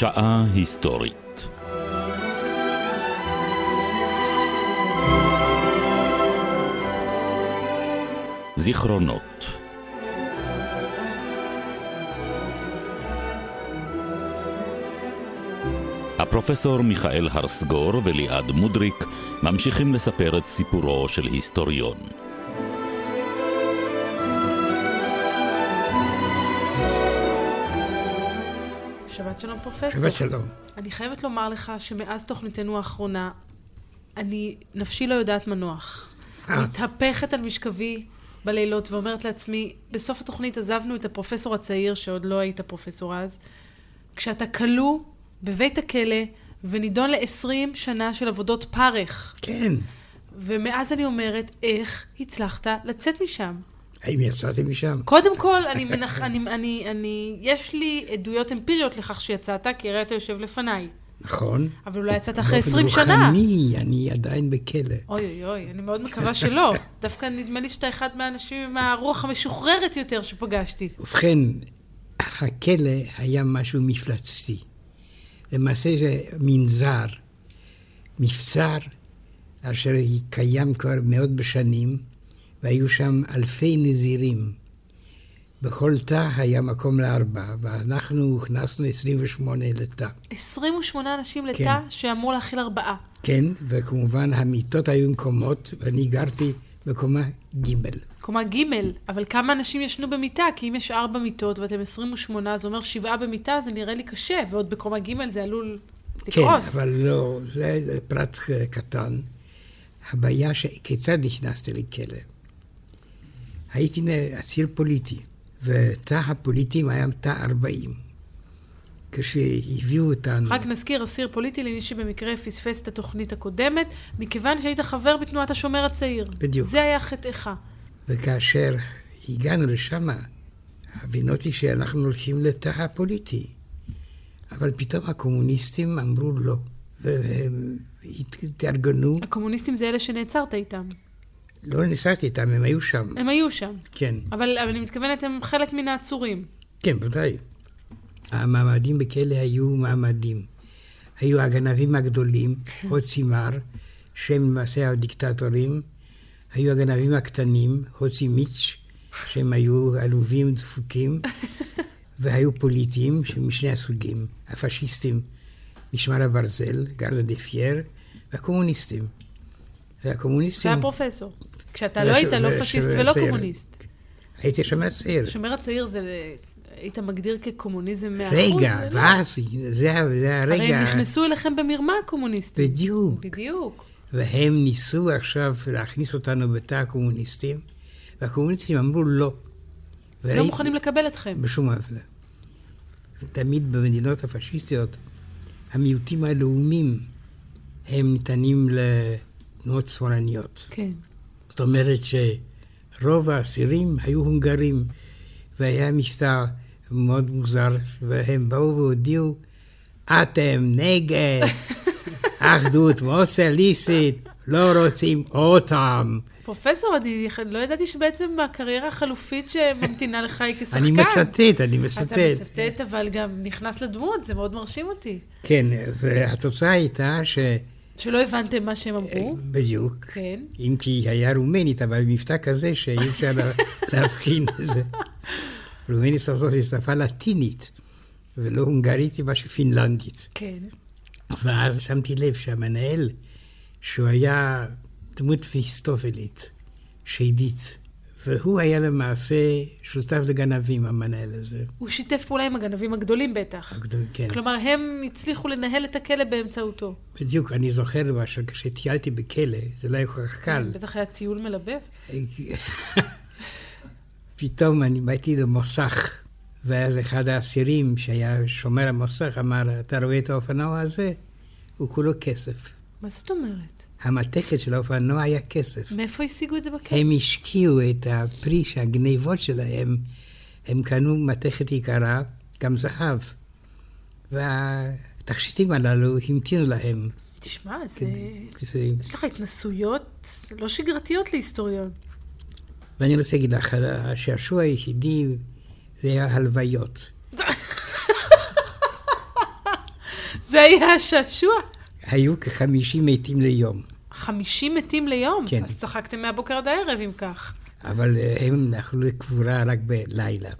שעה היסטורית. זיכרונות הפרופסור מיכאל הרסגור וליעד מודריק ממשיכים לספר את סיפורו של היסטוריון. שבת שלום פרופסור. שבת שלום. אני חייבת לומר לך שמאז תוכניתנו האחרונה, אני נפשי לא יודעת מנוח. אה. מתהפכת על משכבי בלילות ואומרת לעצמי, בסוף התוכנית עזבנו את הפרופסור הצעיר, שעוד לא היית פרופסור אז, כשאתה כלוא בבית הכלא ונידון ל-20 שנה של עבודות פרך. כן. ומאז אני אומרת, איך הצלחת לצאת משם? האם יצאתי משם? קודם כל, אני מנח... אני, אני, אני, יש לי עדויות אמפיריות לכך שיצאת, כי הרי אתה יושב לפניי. נכון. אבל אולי יצאת אחרי באופן 20 שנה. רוחני, אני עדיין בכלא. אוי אוי אוי, אני מאוד מקווה שלא. דווקא נדמה לי שאתה אחד מהאנשים עם הרוח המשוחררת יותר שפגשתי. ובכן, הכלא היה משהו מפלצתי. למעשה זה מנזר, מבצר, אשר קיים כבר מאות בשנים, והיו שם אלפי נזירים. בכל תא היה מקום לארבע, ואנחנו הוכנסנו 28 לתא. 28 אנשים לתא כן. שאמור להכיל ארבעה. כן, וכמובן המיטות היו מקומות, ואני גרתי בקומה ג'. קומה ג', אבל כמה אנשים ישנו במיטה? כי אם יש ארבע מיטות ואתם 28, זה אומר שבעה במיטה, זה נראה לי קשה, ועוד בקומה ג' זה עלול כן, לקרוס. אבל לא, זה פרט אה, קטן. הבעיה שכיצד נכנסתי לכלא. הייתי אסיר פוליטי, ותא הפוליטים היה תא 40. כשהביאו אותנו, רק נזכיר, אסיר פוליטי למי שבמקרה פספס את התוכנית הקודמת, מכיוון שהיית חבר בתנועת השומר הצעיר. בדיוק. זה היה חטאך. וכאשר הגענו לשם, הבינותי שאנחנו הולכים לתא הפוליטי. אבל פתאום הקומוניסטים אמרו לא, והם התארגנו, הקומוניסטים זה אלה שנעצרת איתם. לא נסעתי איתם, הם היו שם, הם היו שם. כן. אבל, אבל אני מתכוונת, הם חלק מן העצורים. כן, ודאי. המעמדים בכלא היו מעמדים. היו הגנבים הגדולים, הוצי מר, שהם למעשה הדיקטטורים. היו הגנבים הקטנים, הוצי מיץ', שהם היו עלובים דפוקים. והיו פוליטיים משני הסוגים, הפשיסטים, משמר הברזל, גרדה דה פייר, והקומוניסטים. והקומוניסטים... היה פרופסור. כשאתה לא היית לא פשיסט ולא. קומוניסט. הייתי שומר צעיר. השומר הצעיר זה, היית מגדיר כקומוניזם מאה אחוז? רגע, זה לא. ואז, זה ה- זה הרי הרגע... הם נכנסו אליכם במרמה הקומוניסטים. בדיוק. בדיוק. והם ניסו עכשיו להכניס אותנו בתא הקומוניסטים, והקומוניסטים אמרו לא. לא וראיתי- מוכנים לקבל אתכם. בשום אופן. תמיד במדינות הפשיסטיות, המיעוטים הלאומיים הם ניתנים לתנועות שמאלניות. כן. זאת אומרת שרוב האסירים היו הונגרים, והיה מבטא מאוד מוזר, והם באו והודיעו, אתם נגד אחדות מוסליסית, לא רוצים אותם. פרופסור, אני לא ידעתי שבעצם הקריירה החלופית שממתינה לך היא כשחקן. אני מצטט, אני אתה מצטט. מצטט, אבל גם נכנס לדמות, זה מאוד מרשים אותי. כן, והתוצאה הייתה ש... שלא הבנתם מה שהם אמרו. בדיוק. כן. אם כי היה רומנית, אבל מבטא כזה שאי אפשר לה- להבחין בזה. סוף סוף היא שפה לטינית, ולא הונגרית היא משהו פינלנדית. כן. ואז שמתי לב שהמנהל, שהוא היה דמות פיסטופלית, שדית, והוא היה למעשה שותף לגנבים, המנהל הזה. הוא שיתף פעולה עם הגנבים הגדולים בטח. הגדול, כן. כלומר, הם הצליחו לנהל את הכלא באמצעותו. בדיוק, אני זוכר למשל, כשטיילתי בכלא, זה לא היה כל כך קל. בטח היה טיול מלבב. פתאום אני באתי למוסך, ואז אחד האסירים שהיה שומר המוסך אמר, אתה רואה את האופנוע הזה? הוא כולו כסף. מה זאת אומרת? המתכת של האופנוע היה כסף. מאיפה השיגו את זה בכלא? הם השקיעו את הפרי שהגניבות שלהם, הם קנו מתכת יקרה, גם זהב. והתכשיטים הללו המתינו להם. תשמע, זה... כן, זה... יש לך התנסויות לא שגרתיות להיסטוריון. ואני רוצה להגיד לך, השעשוע היחידי זה היה הלוויות. זה היה השעשוע. היו כחמישים מתים ליום, 50 מתים ליום? כן. אז צחקתם מהבוקר עד הערב, אם כך. אבל אה, הם אכלו לקבורה רק בלילה.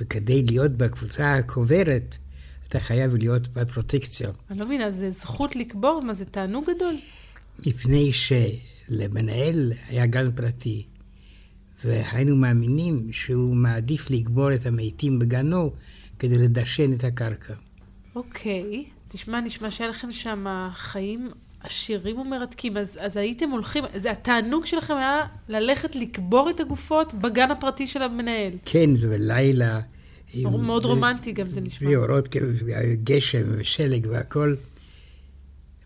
וכדי להיות בקבוצה הקוברת, אתה חייב להיות בפרוטקציה. אני לא מבינה, זה זכות לקבור? מה, זה תענוג גדול? מפני שלמנהל היה גן פרטי, והיינו מאמינים שהוא מעדיף לקבור את המתים בגנו כדי לדשן את הקרקע. אוקיי. תשמע, נשמע שהיה לכם שם חיים עשירים ומרתקים. אז, אז הייתם הולכים, זה התענוג שלכם היה ללכת לקבור את הגופות בגן הפרטי של המנהל. כן, ובלילה... עם- מאוד רומנטי גם זה נשמע. בלי אורות, כאילו, גשם ושלג והכל.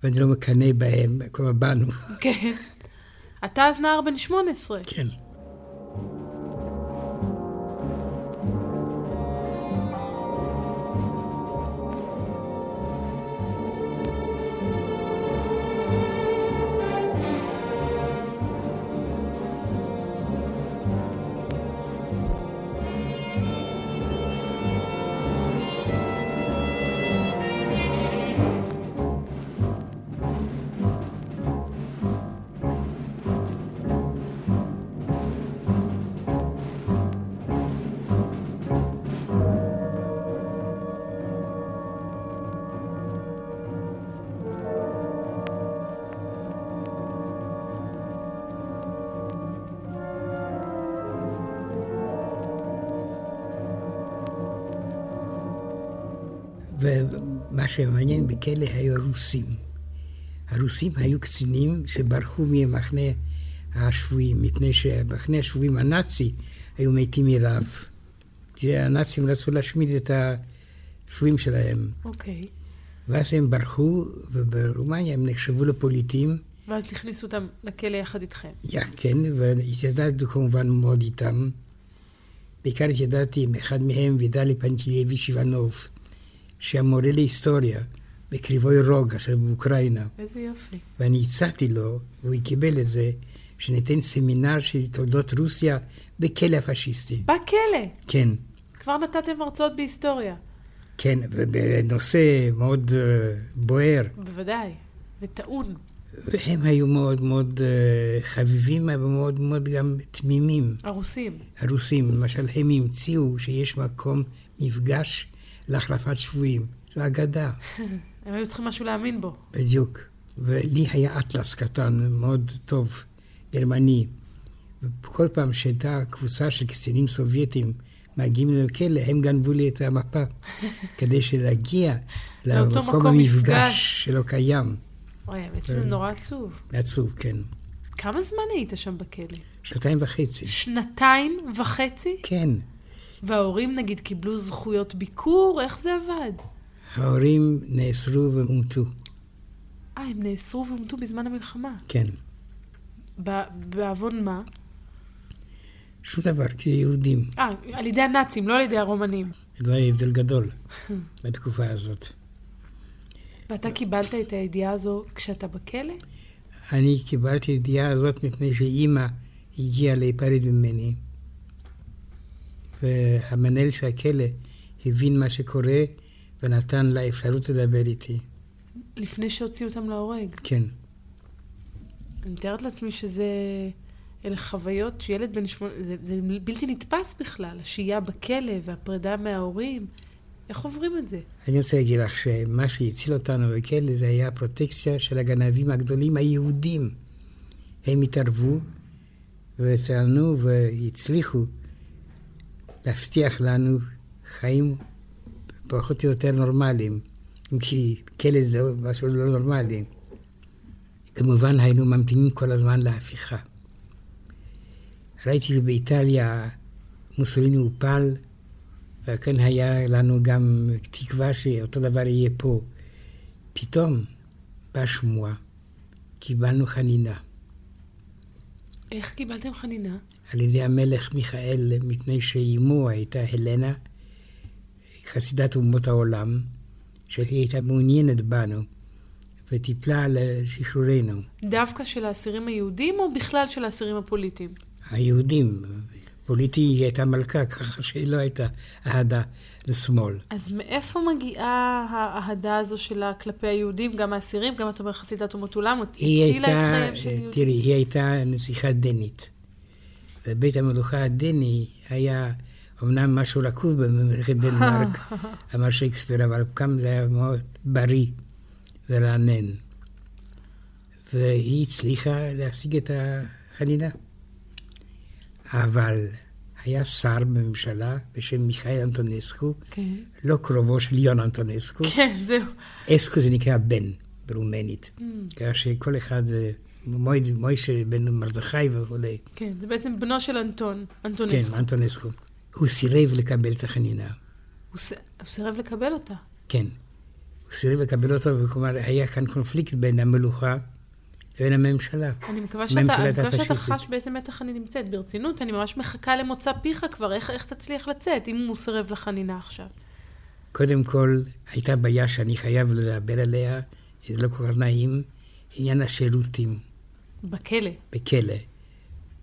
ואני לא מקנא בהם, כלומר בנו. כן. אתה אז נער בן 18. כן. Thank you. שמעניין בכלא היו הרוסים. הרוסים היו קצינים שברחו ממחנה השבויים, מפני שמחנה השבויים הנאצי היו מתים מרעב. כי הנאצים רצו להשמיד את השבויים שלהם. אוקיי. ואז הם ברחו, וברומניה הם נחשבו לפוליטים. ואז הכניסו אותם לכלא יחד איתכם. יא, כן, והתיידדתי כמובן מאוד איתם. בעיקר התיידדתי עם אחד מהם, וידלי פנטילייביץ' איבנוב, שהיה מורה להיסטוריה בקריבוי רוג, אשר באוקראינה. איזה יופי. ואני הצעתי לו, והוא קיבל את זה, שניתן סמינר של תולדות רוסיה בכלא הפשיסטי. בכלא! כן, כבר נתתם הרצאות בהיסטוריה. כן, ובנושא מאוד אה, בוער. בוודאי. וטעון. והם היו מאוד מאוד אה, חביבים, אבל מאוד מאוד גם תמימים. הרוסים. הרוסים, למשל, הם המציאו שיש מקום מפגש להחלפת שבויים. זו אגדה, הם היו צריכים משהו להאמין בו. בדיוק. ולי היה אטלס קטן, מאוד טוב, גרמני. וכל פעם שהייתה קבוצה של קצינים סובייטים מגיעים לכלא, הם גנבו לי את המפה, כדי שלהגיע למקום מקום המפגש מפגש. שלא קיים. וואי, האמת שזה נורא עצוב. עצוב, כן. כמה זמן היית שם בכלא? שנתיים וחצי. שנתיים וחצי? כן. וההורים נגיד קיבלו זכויות ביקור? איך זה עבד? ההורים נאסרו והומתו, אה, הם נאסרו והומתו בזמן המלחמה. כן. בעוון מה? שום דבר, כיהודים. אה, על ידי הנאצים, לא על ידי הרומנים. זה לא היה הבדל גדול בתקופה הזאת. ואתה קיבלת את הידיעה הזו כשאתה בכלא? אני קיבלתי את הידיעה הזאת מפני שאימא הגיעה להיפרד ממני. והמנהל של הכלא הבין מה שקורה ונתן לה אפשרות לדבר איתי. לפני שהוציאו אותם להורג. כן. אני מתארת לעצמי שזה... אלה חוויות שילד בן שמונה... זה, זה בלתי נתפס בכלל, השהייה בכלא והפרידה מההורים. איך עוברים את זה? אני רוצה להגיד לך שמה שהציל אותנו בכלא זה היה הפרוטקציה של הגנבים הגדולים היהודים. הם התערבו וטענו והצליחו להבטיח לנו חיים פחות או יותר נורמליים. אם כי כלא זה משהו לא נורמלי. כמובן היינו ממתינים כל הזמן להפיכה. ראיתי באיטליה מוסוליני הופל, וכן היה לנו גם תקווה שאותו דבר יהיה פה. פתאום באה שמועה קיבלנו חנינה איך קיבלתם חנינה? על ידי המלך מיכאל, מפני שאימו הייתה הלנה, חסידת אומות העולם, שהיא הייתה מעוניינת בנו, וטיפלה על שחרורנו. דווקא של האסירים היהודים או בכלל של האסירים הפוליטיים? היהודים, פוליטי היא הייתה מלכה, ככה שהיא לא הייתה אהדה לשמאל. אז מאיפה מגיעה האהדה הזו שלה כלפי היהודים, גם האסירים, גם את אומרת חסידת אומות עולם, היא הצילה את חייהם של יהודים? תראי, היא הייתה נסיכה דנית. ובית המלוכה הדני היה אמנם משהו רקוב בממלכת דנמרק, אמר שייקספיר, אבל כאן זה היה מאוד בריא ורענן. והיא הצליחה להשיג את החנינה. אבל היה שר בממשלה בשם מיכאל אנטונסקו, כן. לא קרובו של יון אנטונסקו. כן, זהו. אסקו זה נקרא בן ברומנית. ככה שכל אחד, אה, מוישה בן מרדכי וכולי. כן, זה בעצם בנו של אנטון, כן, אנטונסקו. אנטונסקו. הוא סירב לקבל את החנינה. הוא ס- הוא סירב לקבל אותה. כן. הוא סירב לקבל אותו, וכלומר, היה כאן קונפליקט בין המלוכה לבין הממשלה. אני מקווה שאתה, אני מקווה שאתה. חש באיזה מתח אני נמצאת. ברצינות, אני ממש מחכה למוצא פיך כבר, איך, איך תצליח לצאת, אם הוא סירב לחנינה עכשיו. קודם כל, הייתה בעיה שאני חייב לדבר עליה, זה לא כל כך נעים, עניין השירותים בכלא. בכלא.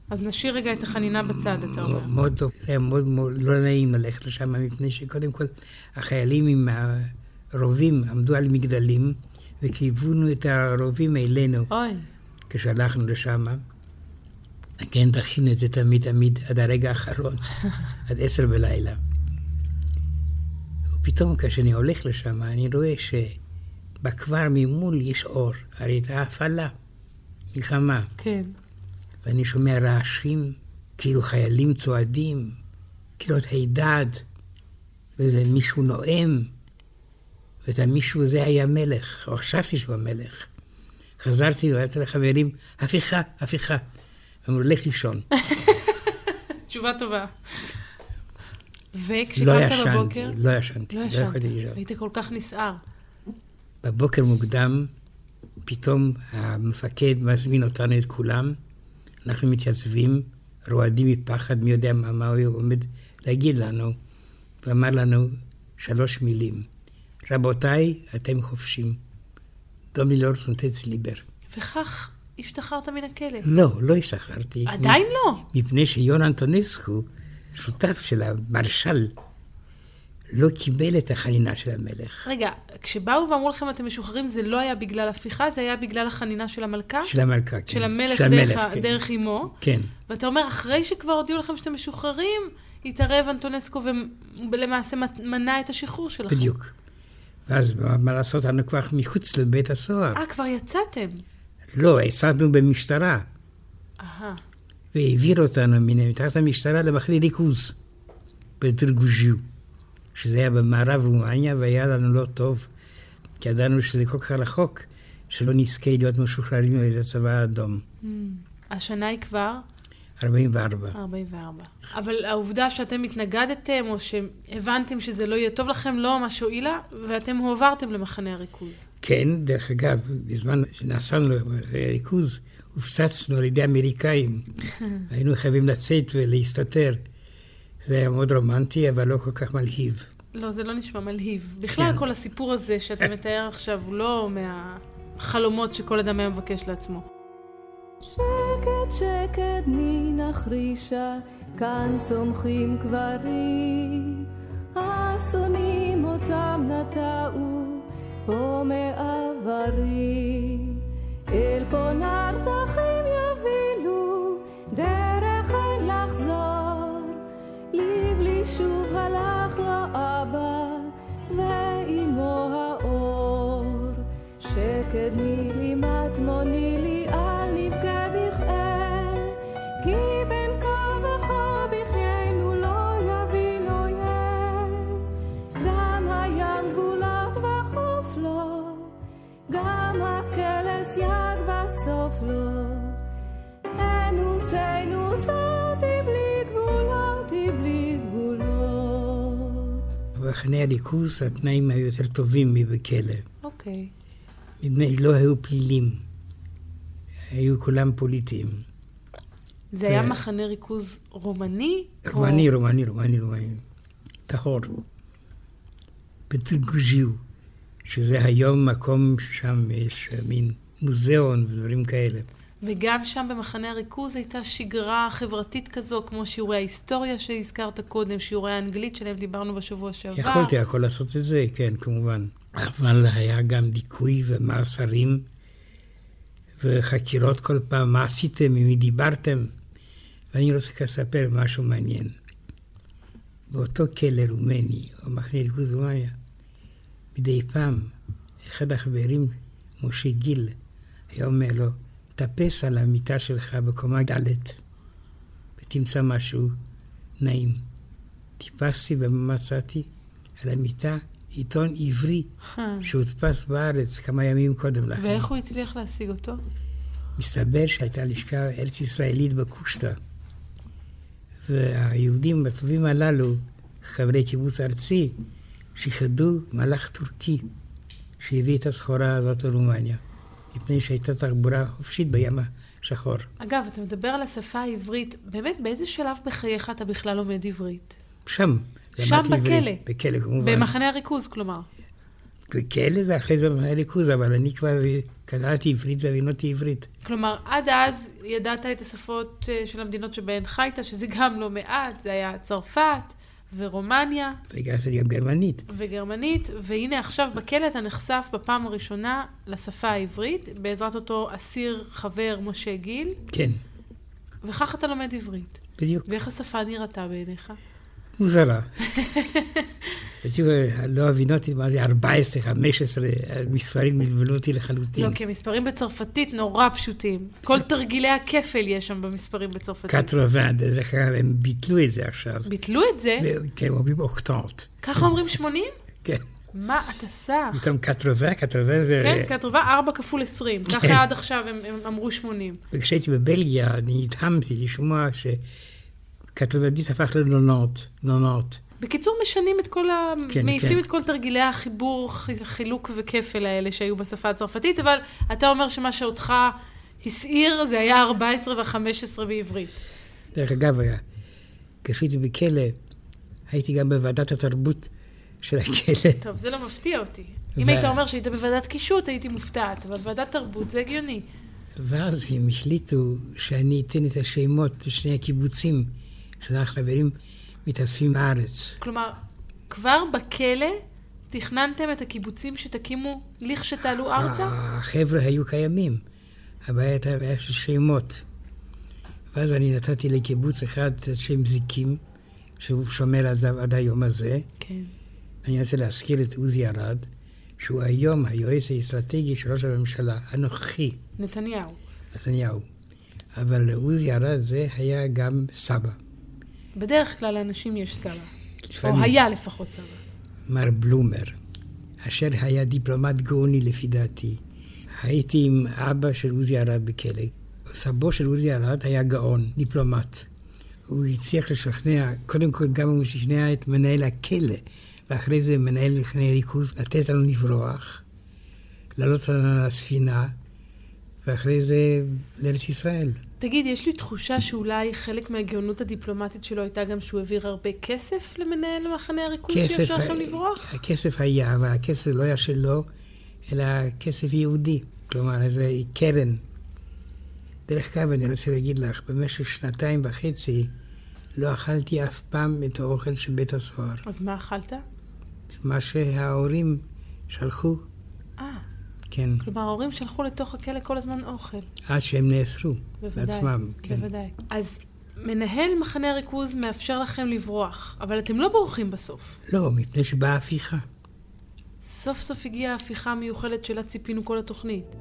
אז נשאיר רגע את החנינה בצד, אתה אומר. מאוד לא, זה היה מאוד מאוד לא נעים ללכת לשם, מפני שקודם כל החיילים עם הרובים עמדו על מגדלים וכיוונו את הרובים אלינו אוי, כשהלכנו לשם. כן, תכין את זה תמיד תמיד עד הרגע האחרון, עד עשר בלילה. ופתאום כשאני הולך לשם, אני רואה שבכבר ממול יש אור, הרי הייתה הפעלה, מלחמה. כן. ואני שומע רעשים, כאילו חיילים צועדים, כאילו את הידד, ואיזה מישהו נואם, ואת המישהו הזה היה מלך, או חשבתי שהוא המלך. חזרתי ואמרתי לחברים, הפיכה, הפיכה. אמרו, לך לישון. תשובה טובה. לא וכשקמת ישנתי, בבוקר, לא ישנתי, לא לא ישנת, יכולתי לישון. היית כל כך נסער. בבוקר מוקדם, פתאום המפקד מזמין אותנו את כולם, אנחנו מתייצבים, רועדים מפחד, מי יודע מה, מה הוא עומד להגיד לנו. הוא אמר לנו שלוש מילים, רבותיי, אתם חופשים. דומילור סונטץ ליבר. וכך השתחררת מן הכלא. לא, לא השתחררתי. עדיין לא. מפני שיון אנטונסקו, שותף של המרשל, לא קיבל את החנינה של המלך. רגע, כשבאו ואמרו לכם אתם משוחררים, זה לא היה בגלל הפיכה, זה היה בגלל החנינה של המלכה? של המלכה, כן. של המלך של דרך, המלך, ה- כן. דרך אמו? כן. ואתה אומר, אחרי שכבר הודיעו לכם שאתם משוחררים, התערב אנטונסקו ולמעשה מנע את השחרור שלכם. בדיוק. ואז מה מה לעשות, אנחנו כבר מחוץ לבית הסוהר. אה, כבר יצאתם. לא, יצאנו במשטרה, אהה. והעביר אותנו מתחת המשטרה למחנה ריכוז בדרגוז'יו, שזה היה במערב רומניה, והיה לנו לא טוב, כי ידענו שזה כל כך רחוק, שלא נזכה להיות משוחררים על ידי הצבא האדום. השנה היא כבר 44. 44. אבל העובדה שאתם התנגדתם, או שהבנתם שזה לא יהיה טוב לכם, לא ממש הועילה, ואתם הועברתם למחנה הריכוז. כן, דרך אגב, בזמן שנסענו לריכוז, הופצצנו על ידי אמריקאים. היינו חייבים לצאת ולהסתתר. זה היה מאוד רומנטי, אבל לא כל כך מלהיב. לא, זה לא נשמע מלהיב. בכלל, כן. כל הסיפור הזה שאתה מתאר עכשיו הוא לא מהחלומות שכל אדם היה מבקש לעצמו. שקט שקט מן החרישה, כאן צומחים קברים. האסונים אותם נטעו, פה מעברי. אל פה נרתחים יובילו, שוב הלך לו אבא, ואימו האור. שקד מטמוני לי אל נבכה בכאב, כי בין כה וכה בחיינו לא יבין אויב. גם הים גבולות וחוף לו, גם הקלס יג וסוף לו. במחנה הריכוז התנאים היו יותר טובים מבכלא. אוקיי. מפני שלא היו פלילים. היו כולם פוליטיים. זה היה ו- מחנה ריכוז רומני? או- רומני, רומני, רומני, רומני. טהור. בטרגוז'יו, שזה היום מקום ששם יש מין מוזיאון ודברים כאלה. וגם שם במחנה הריכוז הייתה שגרה חברתית כזו, כמו שיעורי ההיסטוריה שהזכרת קודם, שיעורי האנגלית שלהם דיברנו בשבוע שעבר. יכולתי הכל לעשות את זה, כן, כמובן. אבל היה גם דיכוי ומאסרים וחקירות כל פעם, מה עשיתם, עם מי דיברתם. ואני רוצה לספר משהו מעניין. באותו כלא רומני, או מחנה ריכוז רומניה, מדי פעם, אחד החברים, משה גיל, היה אומר לו, טפס על המיטה שלך בקומה ד' ותמצא משהו נעים. טיפסתי ומצאתי על המיטה עיתון עברי. שהודפס בארץ כמה ימים קודם לכן. ואיך הוא הצליח להשיג אותו? מסתבר שהייתה לשכה ארץ ישראלית בקושטא. והיהודים הטובים הללו, חברי קיבוץ ארצי, שיחדו מלאך טורקי שהביא את הסחורה הזאת לרומניה, מפני שהייתה תחבורה חופשית בים השחור. אגב, אתה מדבר על השפה העברית, באמת, באיזה שלב בחייך אתה בכלל לומד עברית? שם. שם למדתי עברית. בכלא. בכלא, כמובן. במחנה הריכוז, כלומר. בכלא ואחרי זה במחנה ריכוז, אבל אני כבר קראתי עברית והבינותי עברית. כלומר, עד אז ידעת את השפות אה, של המדינות שבהן חיית, שזה גם לא מעט, זה היה צרפת ורומניה והגעתי גם גרמנית. וגרמנית, והנה עכשיו בכלא אתה נחשף בפעם הראשונה לשפה העברית, בעזרת אותו אסיר חבר משה גיל, כן, וכך אתה לומד עברית. בדיוק. ואיך השפה נראתה בעיניך? מוזרה. תקשיבו, לא הבינותי מה זה 14, 15, המספרים בלבלו אותי לחלוטין. לא, כי המספרים בצרפתית נורא פשוטים. כל תרגילי הכפל יש שם במספרים בצרפתית. קטרוון, דרך אגב, הם ביטלו את זה עכשיו. ביטלו את זה? כן, אומרים אוקטנט. ככה אומרים 80? כן. מה אתה סח? במקום קטרוון, קטרוון זה... כן, כתובה 4 כפול 20. כן. ככה עד עכשיו הם אמרו 80. וכשהייתי בבלגיה, אני נדהמתי לשמוע שקטרובנית הפך לנונות, נונות. בקיצור, משנים את כל ה... כן, מעיפים כן. את כל תרגילי החיבור, חילוק וכפל האלה שהיו בשפה הצרפתית, אבל אתה אומר שמה שאותך הסעיר זה היה 14 ו-15 בעברית. דרך אגב, היה, כשהייתי בכלא, הייתי גם בוועדת התרבות של הכלא. טוב, זה לא מפתיע אותי. ו- אם היית אומר שהיית בוועדת קישוט, הייתי מופתעת, אבל ועדת תרבות זה הגיוני. ואז הם החליטו שאני אתן את השמות לשני הקיבוצים שאנחנו חברים מתאספים בארץ. כלומר, כבר בכלא תכננתם את הקיבוצים שתקימו לכשתעלו ארצה? החבר'ה היו קיימים, הבעיה הייתה בעיה של שמות. ואז אני נתתי לקיבוץ אחד את שם זיקים, שהוא שומר על זה עד היום הזה. כן. אני רוצה להזכיר את עוזי ארד, שהוא היום היועץ האסטרטגי של ראש הממשלה, הנוכחי, נתניהו. נתניהו. אבל לעוזי ארד זה היה גם סבא. בדרך כלל לאנשים יש סבא. או. היה לפחות סבא. מר בלומר, אשר היה דיפלומט גאוני לפי דעתי. הייתי עם אבא של עוזי ארד בכלא. סבו של עוזי ארד היה גאון, דיפלומט. הוא הצליח לשכנע, קודם כל גם הוא שכנע את מנהל הכלא, ואחרי זה מנהל מחנה ריכוז, לתת לנו לברוח, לעלות על הספינה, ואחרי זה לארץ ישראל. תגיד, יש לי תחושה שאולי חלק מהגאונות הדיפלומטית שלו הייתה גם שהוא העביר הרבה כסף למנהל מחנה הריכוז שאפשר לכם לברוח? הכסף היה, אבל הכסף לא היה שלו, אלא כסף יהודי. כלומר, זה קרן. דרך אגב, אני רוצה להגיד לך, במשך שנתיים וחצי לא אכלתי אף פעם את האוכל של בית הסוהר. אז מה אכלת? מה שההורים שלחו, כן, כלומר ההורים שלחו לתוך הכלא כל הזמן אוכל. עד שהם נאסרו בוודאי. בעצמם. כן. בוודאי. אז מנהל מחנה הריכוז מאפשר לכם לברוח, אבל אתם לא בורחים בסוף. לא, מפני שבאה הפיכה. סוף סוף הגיעה ההפיכה המיוחלת שלה ציפינו כל התוכנית.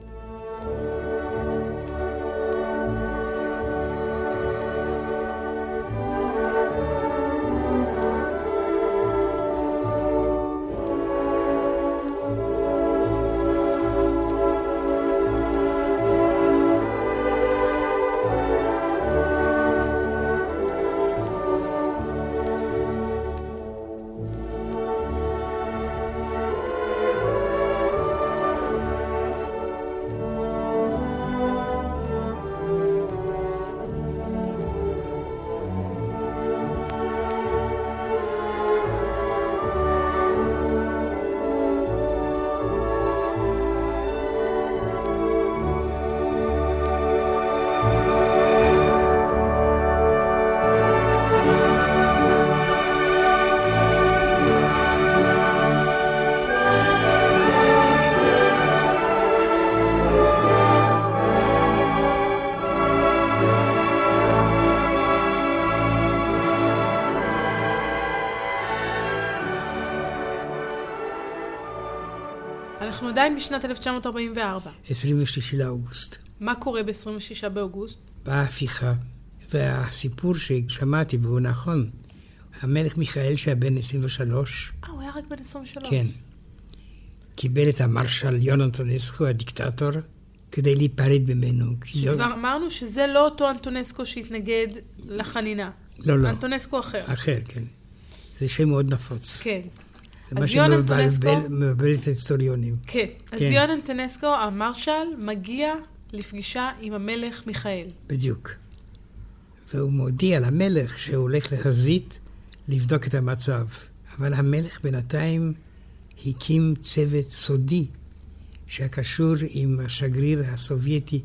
עדיין בשנת 1944. 26 לאוגוסט. מה קורה ב-26 באוגוסט? באה ההפיכה, והסיפור ששמעתי, והוא נכון, המלך מיכאל שהיה בן 23, אה, הוא היה רק בן 23. כן, קיבל את המרשל יונתונסקו, הדיקטטור, כדי להיפרד ממנו. כי לא- שכבר אמרנו שזה לא אותו אנטונסקו שהתנגד לחנינה. לא, לא, אנטונסקו אחר. אחר, כן. זה שם מאוד נפוץ. כן. מה שמבלבל את ההיסטוריונים. כן. אז כן. יון אנטונסקו, המרשל, מגיע לפגישה עם המלך מיכאל. בדיוק. והוא מודיע למלך שהוא הולך לחזית לבדוק את המצב. אבל המלך בינתיים הקים צוות סודי שהיה קשור עם השגריר הסובייטי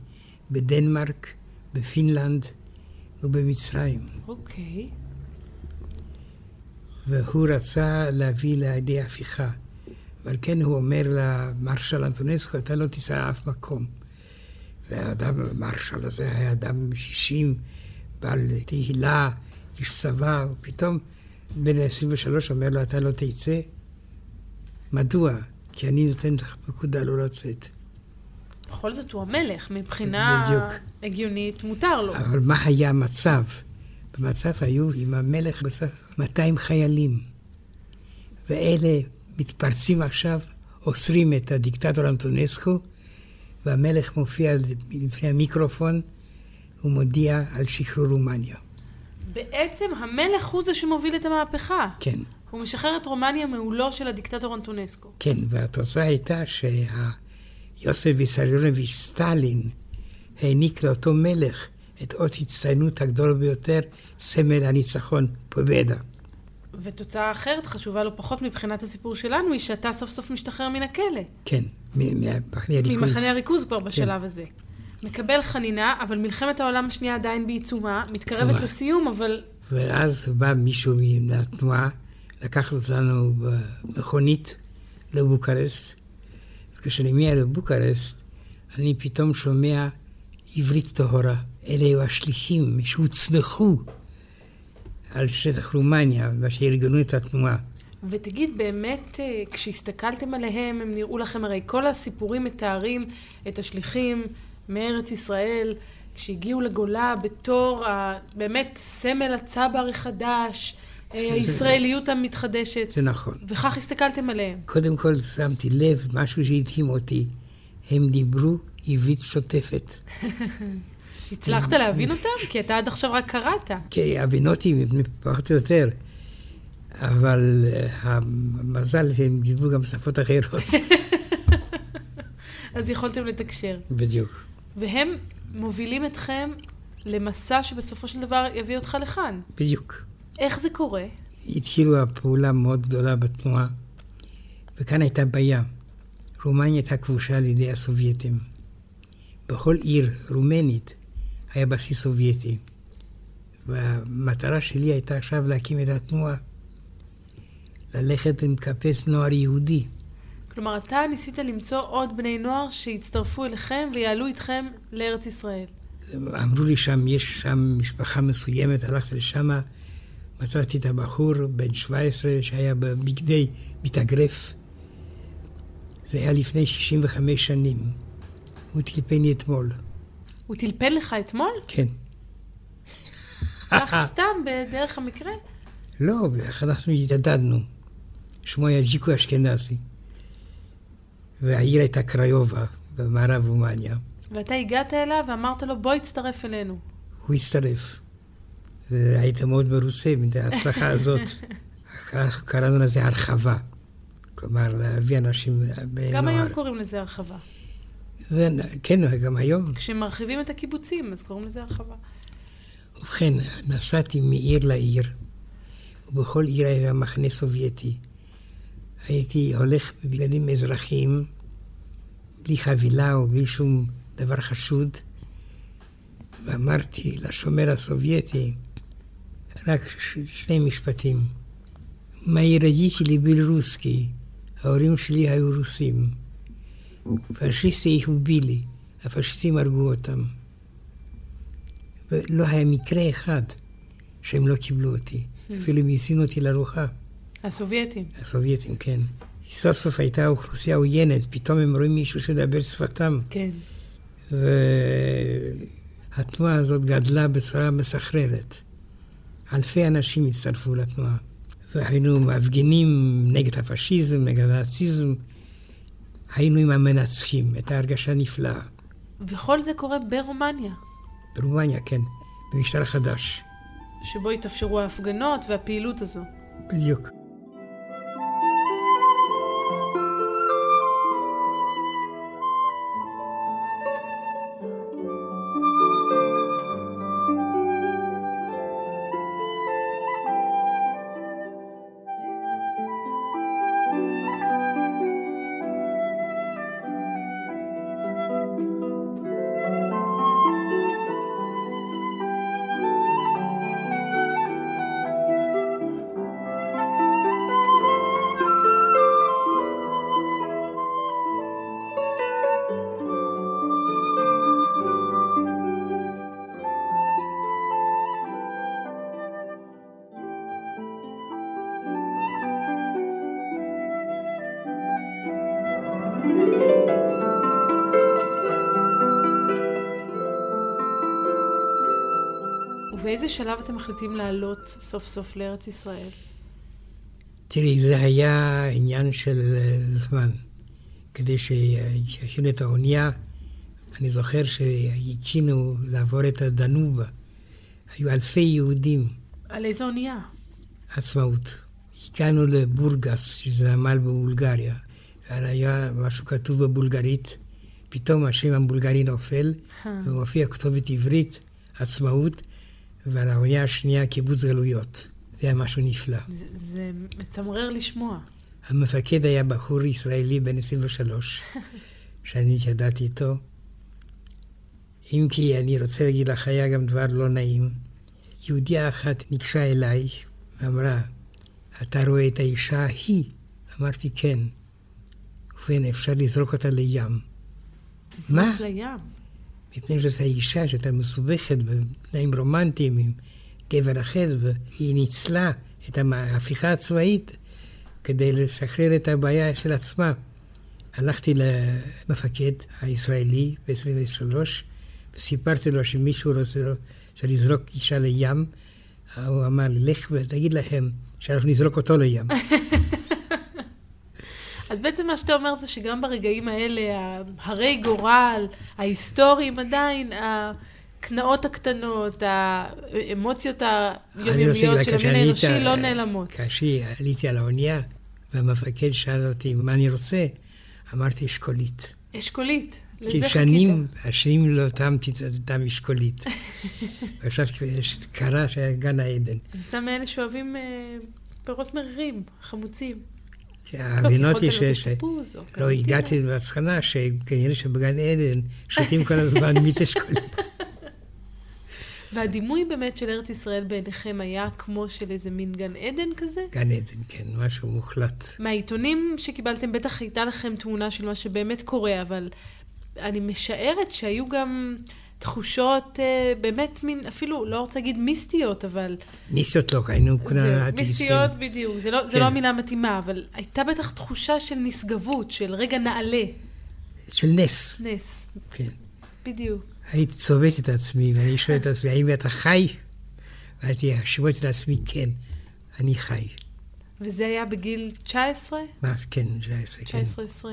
בדנמרק, בפינלנד ובמצרים. אוקיי. והוא רצה להביא לידי הפיכה. ועל כן הוא אומר למרשל אנטונסקו, אתה לא תיסע לאף מקום. והאדם, המרשל הזה היה אדם שישים, בעל תהילה, איש צבא, ופתאום בן ה-23 אומר לו, אתה לא תצא? מדוע? כי אני נותן לך פקודה לא לצאת. בכל זאת הוא המלך, מבחינה בדיוק. הגיונית מותר לו. אבל מה היה המצב? במצב היו עם המלך בסך 200 חיילים. ואלה מתפרצים עכשיו, אוסרים את הדיקטטור אנטונסקו, והמלך מופיע לפני המיקרופון, הוא מודיע על שחרור רומניה. בעצם המלך הוא זה שמוביל את המהפכה. כן, הוא משחרר את רומניה מעולו של הדיקטטור אנטונסקו. כן, והתוצאה הייתה שיוסף ויסריונוביץ' סטלין העניק לאותו מלך את אות הצטיינות הגדול ביותר, סמל הניצחון, פובדה. ותוצאה אחרת חשובה לא פחות מבחינת הסיפור שלנו, היא שאתה סוף סוף משתחרר מן הכלא. כן, מ- מהמחנה הריכוז. ממחנה הריכוז כבר בשלב הזה. מקבל חנינה, אבל מלחמת העולם השנייה עדיין בעיצומה, מתקרבת בעיצומה. לסיום, אבל ואז בא מישהו מהתנועה לקח אותנו במכונית לבוקרשט, וכשאני מגיע לבוקרשט, אני פתאום שומע עברית טהורה. אלה היו השליחים שהוצנחו על שטח רומניה, ושארגנו את התנועה. ותגיד, באמת, אה, כשהסתכלתם עליהם, הם נראו לכם, הרי כל הסיפורים מתארים את השליחים מארץ ישראל, כשהגיעו לגולה בתור ה- באמת סמל הצבר החדש, אה, הישראליות המתחדשת, זה נכון. וכך הסתכלתם עליהם. קודם כל שמתי לב, משהו שהדהים אותי, הם דיברו עברית שוטפת. הצלחת להבין אותם? כי אתה עד עכשיו רק קראת. כי הבינותי פחות או יותר, אבל אה, המזל שהם דיברו גם שפות אחרות. אז יכולתם לתקשר. בדיוק. והם מובילים אתכם למסע שבסופו של דבר יביא אותך לכאן. בדיוק. איך זה קורה? התחילו הפעולה מאוד גדולה בתנועה, וכאן הייתה בעיה. רומניה הייתה כבושה על ידי הסובייטים. בכל עיר רומנית היה בסיס סובייטי. והמטרה שלי הייתה עכשיו להקים את התנועה. ללכת ולחפש נוער יהודי. כלומר, אתה ניסית למצוא עוד בני נוער שיצטרפו אליכם ויעלו איתכם לארץ ישראל. אמרו לי שם, יש שם משפחה מסוימת, הלכתי לשם, מצאתי את הבחור בן 17 שהיה בבגדי מתאגרף. זה היה לפני 65 שנים. הוא טלפני אתמול. הוא טלפן לך אתמול? כן. כך סתם, בדרך המקרה? לא, אנחנו התעדדנו. שמו היה ג'יקו אשכנזי. והעיר הייתה קריובה, במערב רומניה. ואתה הגעת אליו ואמרת לו, בוא הצטרף אלינו. הוא הצטרף. והיית מאוד מרוצה מההצלחה הזאת. אנחנו קראנו לזה הרחבה. כלומר, להביא אנשים בנוער. גם היום קוראים לזה הרחבה. זה כן, נוהג גם היום. כשמרחיבים את הקיבוצים, אז קוראים לזה הרחבה. ובכן, נסעתי מעיר לעיר, ובכל עיר היה מחנה סובייטי. הייתי הולך בבגדים אזרחיים, בלי חבילה או בלי שום דבר חשוד, ואמרתי לשומר הסובייטי, רק שני משפטים. מאי רגיתי לביל רוסקי, ההורים שלי היו רוסים. פשיסטי ih הובילי, הפשיסטים הרגו אותם. ולא היה מקרה אחד שהם לא קיבלו אותי, hmm. אפילו הם הזינו אותי לארוחה. הסובייטים. הסובייטים, כן. סוף סוף הייתה אוכלוסייה עוינת, פתאום הם רואים מישהו שדבר שפתם. כן. והתנועה הזאת גדלה בצורה מסחררת. אלפי אנשים הצטרפו לתנועה. והיינו מפגינים נגד הפשיזם, נגד הנאציזם. היינו עם המנצחים, הייתה הרגשה נפלאה. וכל זה קורה ברומניה, ברומניה, כן, במשטר החדש. שבו התאפשרו ההפגנות והפעילות הזו. בדיוק. שלב אתם מחליטים לעלות סוף סוף לארץ ישראל? תראי, זה היה עניין של אה, זמן. כדי שיכינו את האונייה, אני זוכר שהתקינו לעבור את הדנובה. היו אלפי יהודים, על איזה אונייה? עצמאות. הגענו לבורגס, שזה נמל בבולגריה. היה משהו כתוב בבולגרית, פתאום השם הבולגרי נופל. ומופיע כתובת עברית, עצמאות, ועל האונייה השנייה קיבוץ גלויות. זה היה משהו נפלא. זה, זה מצמרר לשמוע. המפקד היה בחור ישראלי בן 23, שאני התיידעתי איתו. אם כי אני רוצה להגיד לך, היה גם דבר לא נעים. יהודיה אחת ניגשה אליי ואמרה, אתה רואה את האישה ההיא? אמרתי, כן. ובכן, אפשר לזרוק אותה לים. לזרוק מה? לים. מפני שזו אישה שהייתה מסובכת בתנאים רומנטיים עם גבר אחר, והיא ניצלה את ההפיכה הצבאית כדי לשחרר את הבעיה של עצמה. הלכתי למפקד הישראלי ב-23, וסיפרתי לו שמישהו רוצה לזרוק אישה לים. הוא אמר לך ותגיד להם שאנחנו נזרוק אותו לים. אז בעצם מה שאתה אומר זה שגם ברגעים האלה, הרי גורל, ההיסטוריים עדיין, הקנאות הקטנות, האמוציות היומיומיות של המין האנושי לא נעלמות. כאשר עליתי על האונייה, והמפקד שאל אותי מה אני רוצה, אמרתי אשכולית. אשכולית. כי. שנים, השנים לא את אותם אשכולית. ועכשיו קרה שהיה גן העדן. אז אתה מאלה שאוהבים אה, פירות מרירים, חמוצים. לא, ש... כי יכולת ש- לבוא תפוז או לא. הגעתי למסקנה שכנראה שבגן עדן שותים כל הזמן מיץ אשכולית. והדימוי באמת של ארץ ישראל בעיניכם היה כמו של איזה מין גן עדן כזה? גן עדן, כן, משהו מוחלט. מהעיתונים שקיבלתם בטח הייתה לכם תמונה של מה שבאמת קורה, אבל אני משערת שהיו גם תחושות אה, באמת מין, אפילו, לא רוצה להגיד מיסטיות, אבל... ניסות לא, היינו כולנו זהו, אתאיסטים. מיסטיות בדיוק, זה לא, זה כן. לא המילה המתאימה, אבל הייתה בטח תחושה של נשגבות, של רגע נעלה, של נס, נס, כן. בדיוק. הייתי צובט את עצמי, ואני שואל את עצמי, האם אתה חי? והייתי אשבות את עצמי, כן, אני חי. וזה היה בגיל 19? מה, כן, זה היה זה, כן. 19-20.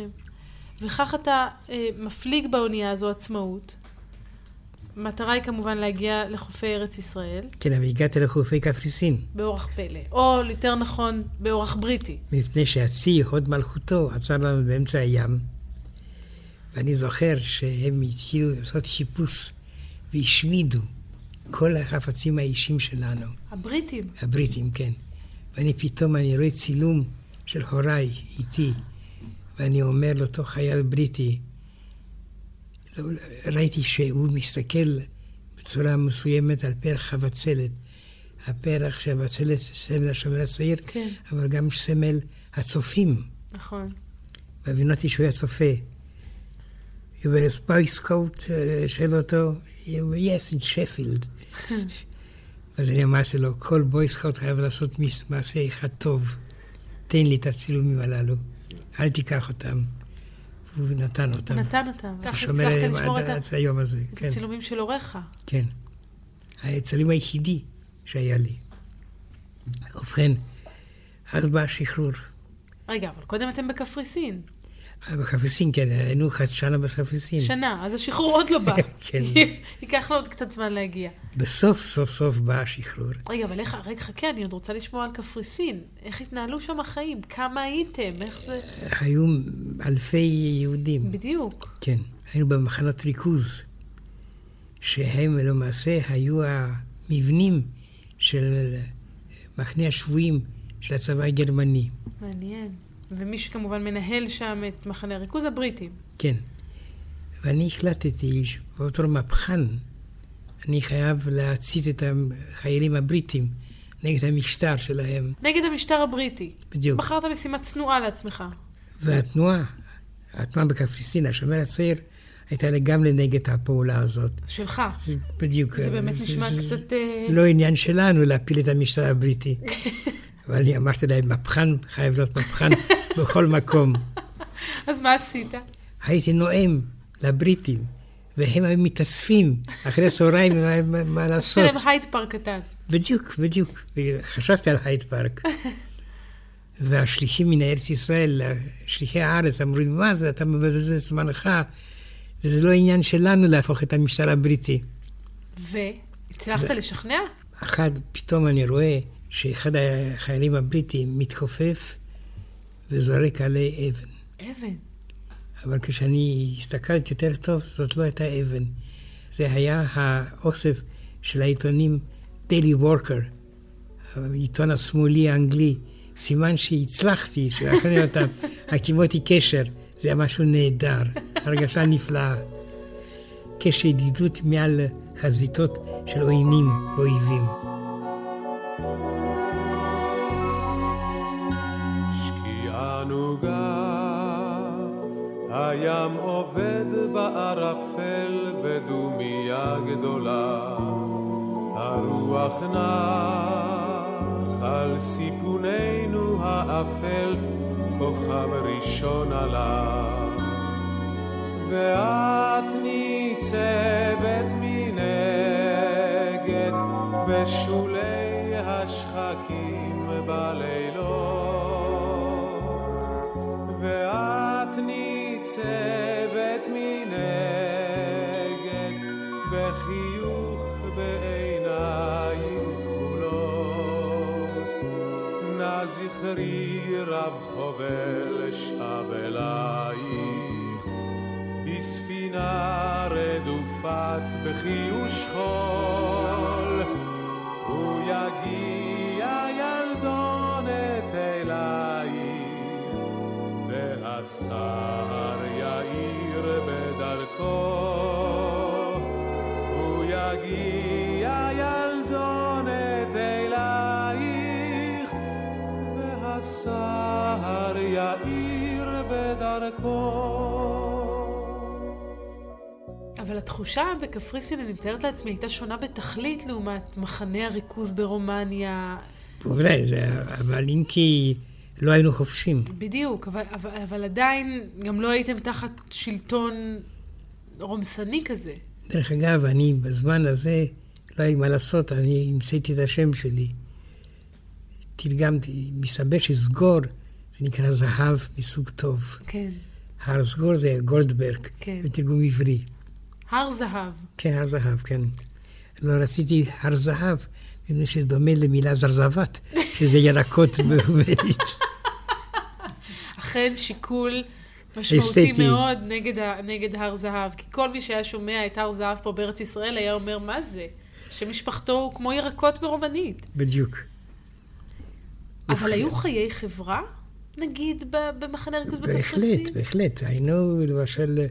וכך אתה אה, מפליג באונייה הזו עצמאות. המטרה היא כמובן להגיע לחופי ארץ ישראל, כן, אבל הגעתי לחופי קפריסין, באורח פלא, או יותר נכון, באורח בריטי. מפני שהצי, הוד מלכותו, עצר לנו באמצע הים, ואני זוכר שהם התחילו לעשות חיפוש והשמידו כל החפצים האישיים שלנו, הבריטים. הבריטים, כן. ואני פתאום, אני רואה צילום של הוריי איתי, ואני אומר לאותו חייל בריטי, ראיתי שהוא מסתכל בצורה מסוימת על פרח חבצלת. הפרח של הבצלת סמל השומר הצעיר, כן. אבל גם סמל הצופים. נכון. והבינותי שהוא היה צופה. Coat, אה, שאל אותו, "You were, yes, in שפילד. אז אני אמרתי לו, כל בויסקאוט חייב לעשות מעשה אחד טוב. תן לי את הצילומים הללו. אל תיקח אותם. והוא נתן אותם. הוא נתן אותם. ככה הצלחת לשמור את ה- עד היום הזה, את כן. הצילומים של הוריך. כן. הצלום היחידי שהיה לי. ובכן, אז בא השחרור. רגע, אבל קודם אתם בקפריסין. בקפריסין, כן, היינו חצי שנה בקפריסין. שנה, אז השחרור עוד לא בא. כן. ייקח לו עוד קצת זמן להגיע. בסוף סוף סוף בא השחרור. רגע, אבל איך, רגע, חכה, אני עוד רוצה לשמוע על קפריסין. איך התנהלו שם החיים? כמה הייתם? איך זה... היו אלפי יהודים. בדיוק. כן, היינו במחנות ריכוז, שהם למעשה היו המבנים של מחנה השבויים של הצבא הגרמני. מעניין. ומי שכמובן מנהל שם את מחנה הריכוז, הבריטים. כן. ואני החלטתי שבתור מהפכן, אני חייב להצית את החיילים הבריטים נגד המשטר שלהם. נגד המשטר הבריטי. בדיוק. בחרת משימה צנועה לעצמך. והתנועה, התנועה בקפריסין, השומר הצעיר, הייתה לגמרי נגד הפעולה הזאת. שלך. זה בדיוק. זה באמת זה- נשמע זה- קצת... אה, לא עניין שלנו להפיל את המשטר הבריטי. אבל אני אמרתי להם, מהפכן חייב להיות מהפכן בכל מקום. אז מה עשית? הייתי נואם לבריטים, והם היו מתאספים אחרי הצהריים, מה- לעשות. עשית להם הייד פארק קטן. בדיוק, בדיוק. חשבתי על הייד פארק. והשליחים מן ארץ ישראל, שליחי הארץ, אמרו לי, מה זה, אתה מבזבז את זמנך, וזה לא עניין שלנו להפוך את המשטר הבריטי. והצלחת לשכנע? אחד, פתאום אני רואה שאחד החיילים הבריטים מתכופף וזורק עלי אבן. אבן. אבל כשאני הסתכלתי יותר טוב, זאת לא הייתה אבן. זה היה האוסף של העיתונים Daily Worker, העיתון השמאלי האנגלי. סימן שהצלחתי, שאחרי אותם, הקים אותי קשר. זה היה משהו נהדר, הרגשה נפלאה. קשר ידידות מעל חזיתות של עוינים ואויבים. הים עובד בערפל בדומייה גדולה. הרוח נח על סיפוננו האפל, כוכב ראשון עלה. ואת ניצבת מנגד בשולי השחקים בלילות ניצבת מנגד בחיוך בעיניים כחולות נא זכרי רב חובל שב אלייך בספינה רדופת בחיוש חול הוא יגיע ילדונת אלייך והשר אבל התחושה בקפריסין, אני מתארת לעצמי, הייתה שונה בתכלית לעומת מחנה הריכוז ברומניה. בוודאי, זה, אבל אם כי לא היינו חופשים. בדיוק, אבל, אבל, אבל עדיין גם לא הייתם תחת שלטון רומסני כזה. דרך אגב, אני בזמן הזה, לא היה לי מה לעשות, אני המצאתי את השם שלי. תרגמתי, מסתבר שסגור, זה נקרא זהב מסוג טוב. כן. הר סגור זה גולדברג, כן. בתרגום עברי. הר זהב. כן, הר זהב, כן. לא רציתי הר זהב, מפני שזה דומה למילה זרזבת, שזה ירקות בעברית. אכן שיקול משמעותי אסתטי. מאוד נגד, ה, נגד הר זהב. כי כל מי שהיה שומע את הר זהב פה בארץ ישראל היה אומר, מה זה? שמשפחתו הוא כמו ירקות ברומנית. בדיוק. אבל היו חיי חברה, נגיד, במחנה ריכוז בקפריסין? בהחלט, בהחלט. היינו, למשל,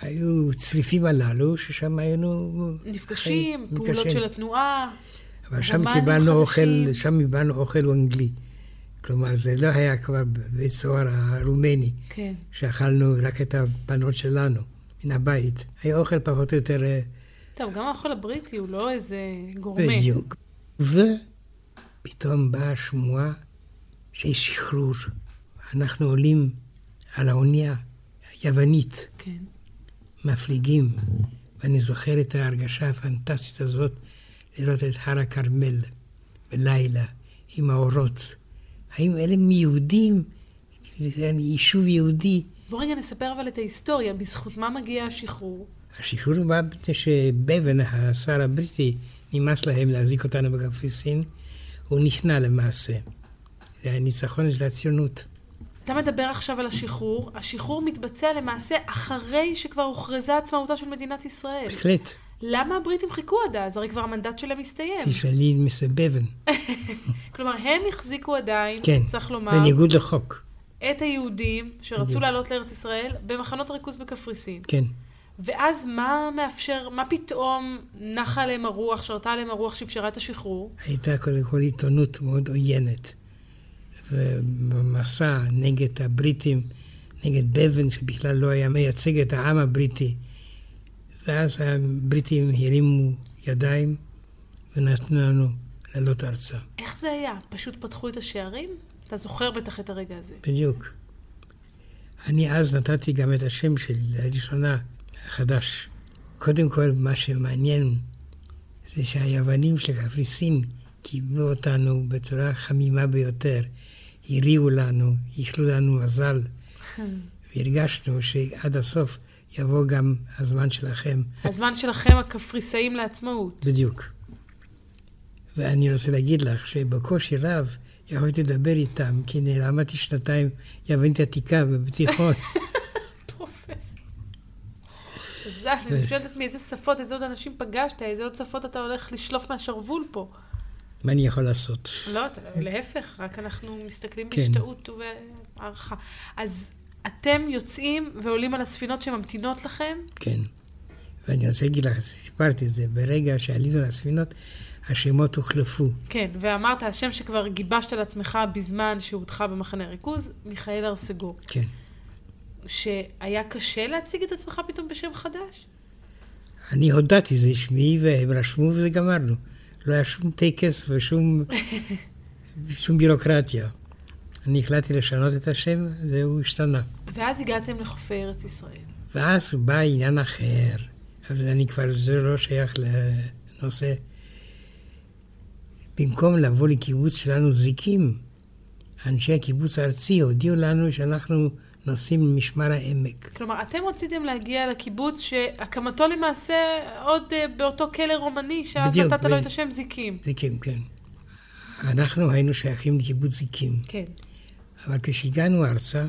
היו צריפים הללו, ששם היינו... נפגשים, חיים- פעולות נפגשים. של התנועה. אבל שם קיבלנו אוכל. שם קיבלנו אוכל אנגלי. כלומר, זה לא היה כבר בבית סוהר הרומני, כן. שאכלנו רק את הבנות שלנו, מן הבית. היה אוכל פחות או יותר אה, טוב, גם האוכל הבריטי הוא לא איזה גורמה. בדיוק. ופתאום באה השמועה שיש שחרור. אנחנו עולים על האונייה היוונית, כן. מפליגים, ואני זוכר את ההרגשה הפנטסטית הזאת לראות את הר הכרמל בלילה עם האורות. האם אלה מיהודים? יישוב יהודי. בוא רגע נספר אבל את ההיסטוריה, בזכות מה מגיע השחרור? השחרור בא מפני שבבן, השר הבריטי, נמאס להם להחזיק אותנו בקפריסין, הוא נכנע למעשה. זה הניצחון של הציונות. אתה מדבר עכשיו על השחרור, השחרור מתבצע למעשה אחרי שכבר הוכרזה עצמאותה של מדינת ישראל. בהחלט, למה הבריטים חיכו עד אז? הרי כבר המנדט שלהם הסתיים. תשאלי את מיסטר בבן. כלומר, הם החזיקו עדיין, כן, צריך לומר, בניגוד לחוק. את היהודים שרצו בדיוק. לעלות לארץ ישראל במחנות ריכוז בקפריסין. כן. ואז מה מאפשר, מה פתאום נחה עליהם הרוח, שרתה עליהם הרוח שאפשרה את השחרור? הייתה קודם כל עיתונות מאוד עוינת. ובמסע נגד הבריטים, נגד בבן, שבכלל לא היה מייצג את העם הבריטי. ואז הבריטים הרימו ידיים ונתנו לנו לעלות ארצה. איך זה היה? פשוט פתחו את השערים? אתה זוכר בטח את הרגע הזה. בדיוק. אני אז נתתי גם את השם שלי לראשונה, החדש. קודם כל, מה שמעניין זה שהיוונים של קפריסין קיבלו אותנו בצורה חמימה ביותר. הריעו לנו, איחלו לנו מזל, והרגשנו שעד הסוף יבוא גם הזמן שלכם. הזמן שלכם, הקפריסאים לעצמאות. בדיוק. ואני רוצה להגיד לך שבקושי רב יכולתי לדבר איתם, כי אני למדתי שנתיים יוונית עתיקה ובתיכון. אני שואלת את עצמי איזה שפות, איזה עוד אנשים פגשת, איזה עוד שפות אתה הולך לשלוף מהשרוול פה. מה אני יכול לעשות? לא, להפך, רק אנחנו מסתכלים כן. בהשתאות ובהערכה. אז אתם יוצאים ועולים על הספינות שממתינות לכם? כן. ואני רוצה להגיד לך, סיפרתי את זה, ברגע שעלינו לספינות, השמות הוחלפו. כן, ואמרת, השם שכבר גיבשת לעצמך בזמן שהודחה במחנה ריכוז, מיכאל ארסגור. כן. שהיה קשה להציג את עצמך פתאום בשם חדש? אני הודעתי, זה שמי, והם רשמו וזה גמרנו. לא היה שום טקס ושום שום בירוקרטיה. אני החלטתי לשנות את השם, והוא השתנה. ואז הגעתם לחופי ארץ ישראל. ואז בא עניין אחר, אבל אני כבר, זה לא שייך לנושא. במקום לבוא לקיבוץ שלנו זיקים, אנשי הקיבוץ הארצי הודיעו לנו שאנחנו נוסעים למשמר העמק. כלומר, אתם רציתם להגיע לקיבוץ שהקמתו למעשה עוד אה, באותו כלא רומני, שאז נתת לו את השם זיקים. זיקים, כן. אנחנו היינו שייכים לקיבוץ זיקים, כן. אבל כשהגענו ארצה,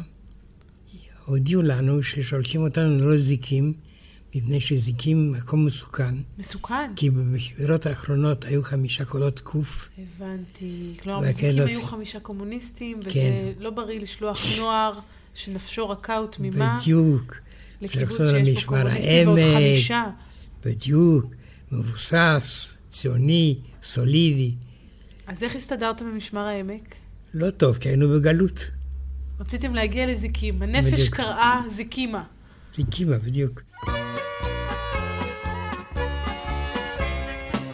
הודיעו לנו ששולחים אותנו לא לזיקים, מפני שזיקים מקום מסוכן, מסוכן. כי בבחירות האחרונות היו חמישה קולות קוף, הבנתי. כלומר, והכן מזיקים לא- היו חמישה קומוניסטים, וזה כן. לא בריא לשלוח נוער שנפשו רכה ותמימה בדיוק, לקיבוץ שיש בו קומוניסטים ועוד. חמישה. בדיוק, מבוסס, ציוני, סולידי. אז איך הסתדרתם במשמר העמק? לא טוב, כי היינו בגלות. רציתם להגיע לזיקים. הנפש בדיוק. קראה זיקימה. זיקימה, בדיוק.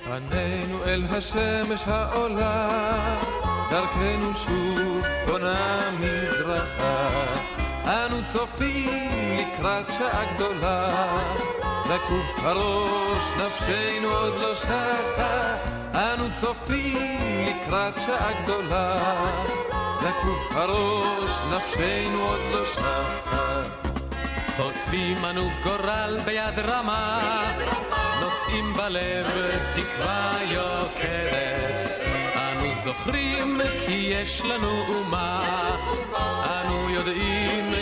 פנינו אל השמש העולה, דרכנו שוב פונה מזרחה. אנו צופים לקראת שעה גדולה, זקוף הראש, נפשנו עוד לא שטה. אנו צופים לקראת שעה גדולה, זקוף הראש, נפשנו עוד לא שטה. חוצבים אנו גורל ביד רמה, נושאים בלב תקווה יוקדת. אנו זוכרים כי יש לנו אומה, אנו יודעים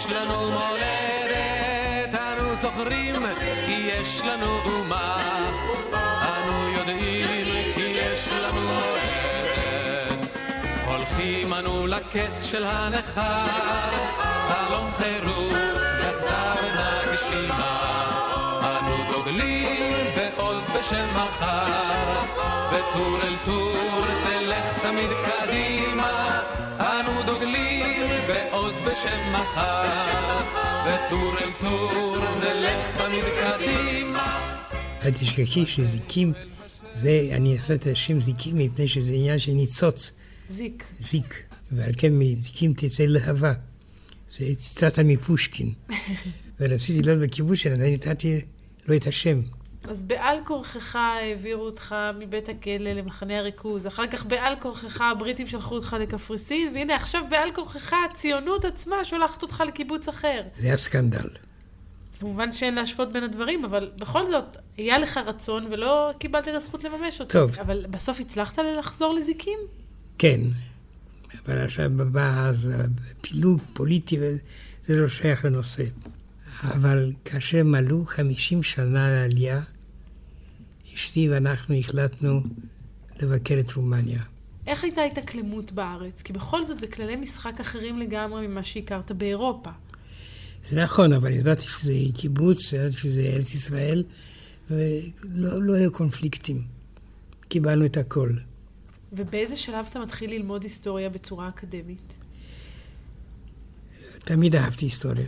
יש לנו מולדת. אנו זוכרים כי יש לנו אומה, אנו יודעים כי יש לנו מולדת. הולכים אנו לקץ של הנכר, חלום חירות יחדיו נגשימה. אנו דוגלים בעוז בשם מחר, וטור אל טור נלך תמיד קדימה. בעוז בשם מחר, וטור אל טור נלך תמיד קדימה. אל תשכחי שזיקים, זה, אני אעשה את השם זיקים מפני שזה עניין של ניצוץ, זיק. זיק. ועל כן מזיקים תצא להבה. זה ציטטת מפושקין. ורציתי להיות בקיבוץ שלה, נתתי לו את השם. אז בעל כורחך העבירו אותך מבית הכלא למחנה הריכוז, אחר כך בעל כורחך הבריטים שלחו אותך לקפריסין, והנה עכשיו בעל כורחך הציונות עצמה שולחת אותך לקיבוץ אחר. זה היה סקנדל. כמובן שאין להשוות בין הדברים, אבל בכל זאת, היה לך רצון ולא קיבלת את הזכות לממש אותו. טוב. אבל בסוף הצלחת לחזור לזיקים? כן, אבל עכשיו בא אז פילוג פוליטי, וזה לא שייך לנושא. אבל כאשר מלאו 50 שנה לעלייה, אשתי ואנחנו החלטנו לבקר את רומניה. איך הייתה התאקלמות בארץ? כי בכל זאת זה כללי משחק אחרים לגמרי ממה שהכרת באירופה. זה נכון, אבל ידעתי שזה קיבוץ, ידעתי שזה ארץ ישראל, ולא לא היו קונפליקטים. קיבלנו את הכל. ובאיזה שלב אתה מתחיל ללמוד היסטוריה בצורה אקדמית? תמיד אהבתי היסטוריה.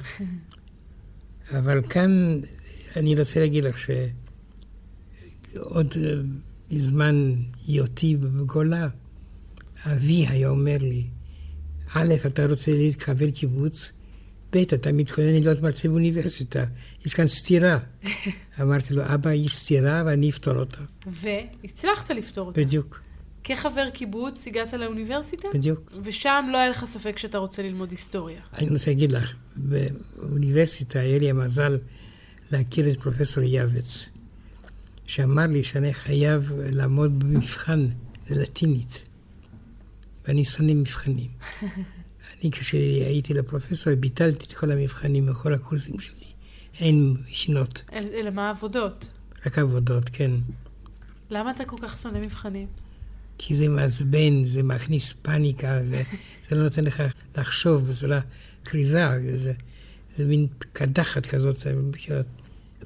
אבל כאן אני רוצה להגיד לך שעוד אה, מזמן היותי בגולה, אבי היה אומר לי, א', אתה רוצה להתקבל קיבוץ, ב', אתה מתכונן להיות מרצה באוניברסיטה, יש כאן סתירה. אמרתי לו, אבא, יש סתירה ואני אפתור אותה. והצלחת לפתור אותה. בדיוק, כחבר קיבוץ הגעת לאוניברסיטה? בדיוק. ושם לא היה לך ספק שאתה רוצה ללמוד היסטוריה. אני רוצה להגיד לך, באוניברסיטה היה לי המזל להכיר את פרופסור יעבץ, שאמר לי שאני חייב לעמוד במבחן ללטינית, ואני שונא מבחנים. אני כשהייתי לפרופסור ביטלתי את כל המבחנים בכל הקורסים שלי. אין מכינות, אל- אלא מה העבודות? רק עבודות, כן. למה אתה כל כך שונא מבחנים? כי זה מעצבן, זה מכניס פאניקה, זה, זה לא נותן לך לחשוב בצורה כריזה, זה, זה מין קדחת כזאת. מבחינת-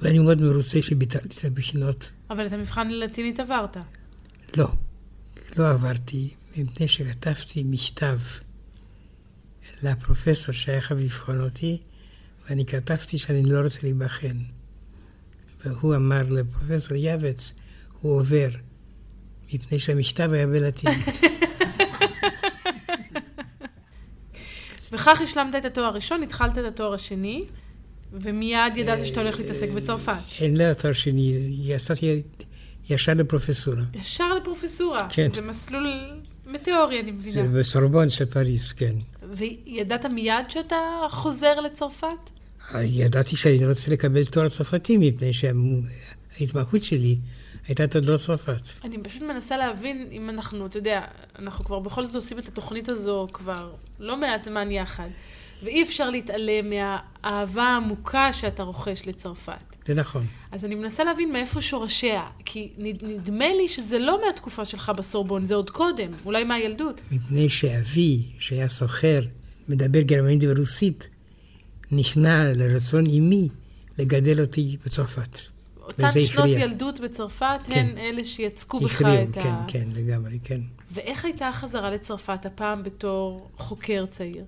ואני מאוד מרוצה שביטלתי את הבחינות. אבל את המבחן ללטינית עברת. לא, לא עברתי, מפני שכתבתי מכתב לפרופסור שהיה חייב לבחון אותי, ואני כתבתי שאני לא רוצה להיבחן. והוא אמר לפרופסור יעבץ, הוא עובר, מפני שהמכתב היה בלטינית. וכך השלמת את התואר הראשון, התחלת את התואר השני, ומיד ידעת שאתה הולך להתעסק בצרפת. אין לה תואר שני, יצאתי ישר לפרופסורה. ישר לפרופסורה. כן. זה מסלול מטאורי, אני זה מבינה. בסורבון של פריז, כן. וידעת מיד שאתה חוזר לצרפת? ידעתי שאני רוצה לקבל תואר צרפתי, מפני שההתמחות שלי הייתה תולדות צרפת. אני פשוט מנסה להבין אם אנחנו, אתה יודע, אנחנו כבר בכל זאת עושים את התוכנית הזו כבר לא מעט זמן יחד, ואי אפשר להתעלם מהאהבה העמוקה שאתה רוכש לצרפת. זה נכון. אז אני מנסה להבין מאיפה שורשיה, כי נד- נדמה לי שזה לא מהתקופה שלך בסורבון, זה עוד קודם, אולי מהילדות. מפני שאבי, שהיה סוחר, מדבר גרמנית ורוסית, נכנע לרצון אמי לגדל אותי בצרפת. אותן שנות הכריע. ילדות בצרפת כן. הן אלה שיצקו בך את כן, ה... כן, לגמרי, כן. ואיך הייתה החזרה לצרפת הפעם בתור חוקר צעיר?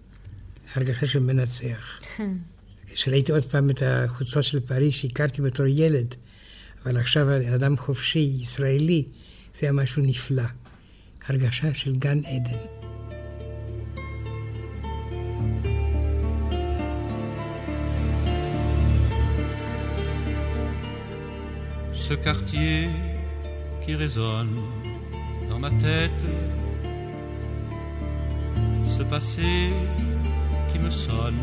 הרגשה של מנצח. כשראיתי עוד פעם את החוצות של פריז, שהכרתי בתור ילד, אבל עכשיו אדם חופשי, ישראלי, זה היה משהו נפלא. הרגשה של גן עדן. ce quartier qui résonne dans ma tête, ce passé qui me sonne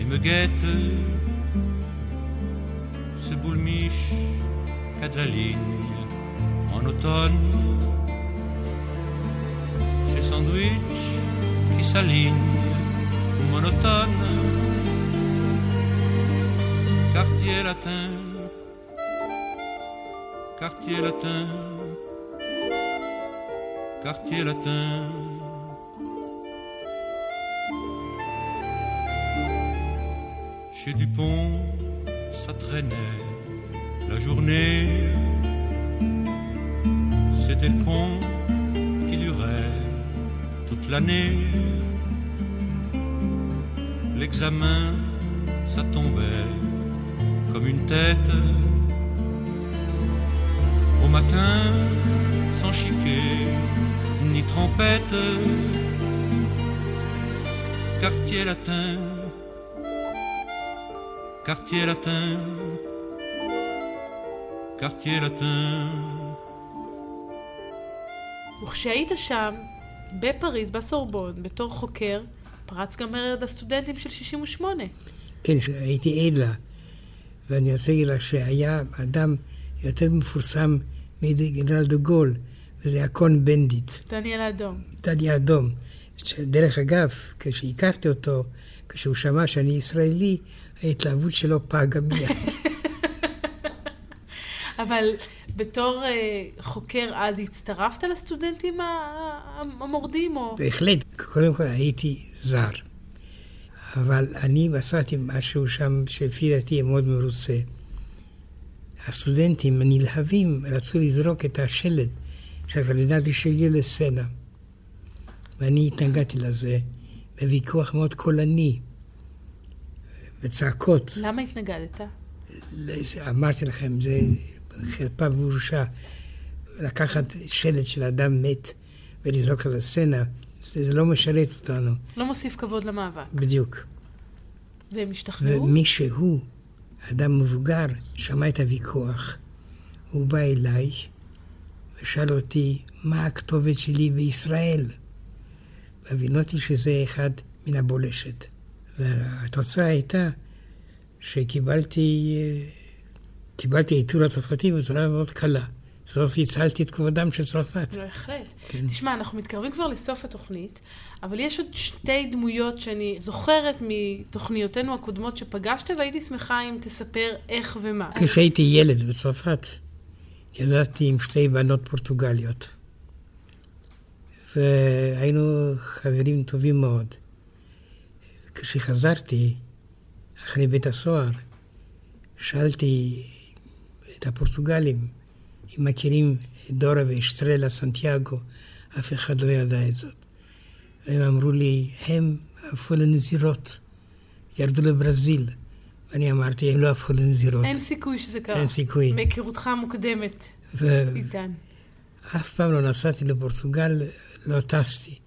et me guette, ce boulmiche qu'a de en automne, ces sandwichs qui s'alignent monotone, quartier latin quartier latin, quartier latin. Chez Dupont, ça traînait la journée. C'était le pont qui durait toute l'année. L'examen, ça tombait comme une tête au matin, sans chiquet ni trompette, quartier latin, quartier latin, quartier latin. וכשהיית שם, בפריז, בסורבון, בתור חוקר, פרץ גם מרד הסטודנטים של 68. כן, הייתי עד לה. ואני רוצה להגיד לך שהיה אדם יותר מפורסם מגנרל דה גול, וזה היה קון בנדיט, דניאל האדום. דני האדום. שדרך אגב, כשהכרתי אותו, כשהוא שמע שאני ישראלי, ההתלהבות שלו פגה מיד. אבל בתור אה, חוקר אז הצטרפת לסטודנטים המורדים, או... בהחלט, קודם כל הייתי זר. אבל אני מצאתי משהו שם שלפי דעתי מאוד מרוצה. הסטודנטים הנלהבים רצו לזרוק את השלט של הקרדינל רישליו לסצנה. ואני התנגדתי לזה בוויכוח מאוד קולני, וצעקות. למה התנגדת? אמרתי לכם, זה חרפה ובושה. לקחת שלט של אדם מת ולזרוק על הסצנה, זה, זה לא משרת אותנו, לא מוסיף כבוד למאבק. בדיוק. והם השתכנעו? ומישהו, אדם מבוגר, שמע את הוויכוח. הוא בא אליי ושאל אותי, מה הכתובת שלי בישראל? והבינותי שזה אחד מן הבולשת. והתוצאה הייתה שקיבלתי קיבלתי עיטור הצרפתי בצורה מאוד קלה. בסוף הצלתי את כבודם של צרפת. בהחלט. כן. תשמע, אנחנו מתקרבים כבר לסוף התוכנית, אבל יש עוד שתי דמויות שאני זוכרת מתוכניותינו הקודמות שפגשת, והייתי שמחה אם תספר איך ומה. כשהייתי ילד בצרפת, ידעתי עם שתי בנות פורטוגליות. והיינו חברים טובים מאוד. כשחזרתי, אחרי בית הסוהר, שאלתי את הפורטוגלים אם מכירים את דורה ואשטרלה סנטיאגו, אף אחד לא ידע את זאת. והם אמרו לי, הם הפכו לנזירות, ירדו לברזיל. ואני אמרתי, הם לא הפכו לנזירות. אין סיכוי שזה קרה. אין סיכוי. מהיכרותך המוקדמת ואף איתן. פעם לא נסעתי לפורטוגל, לא טסתי.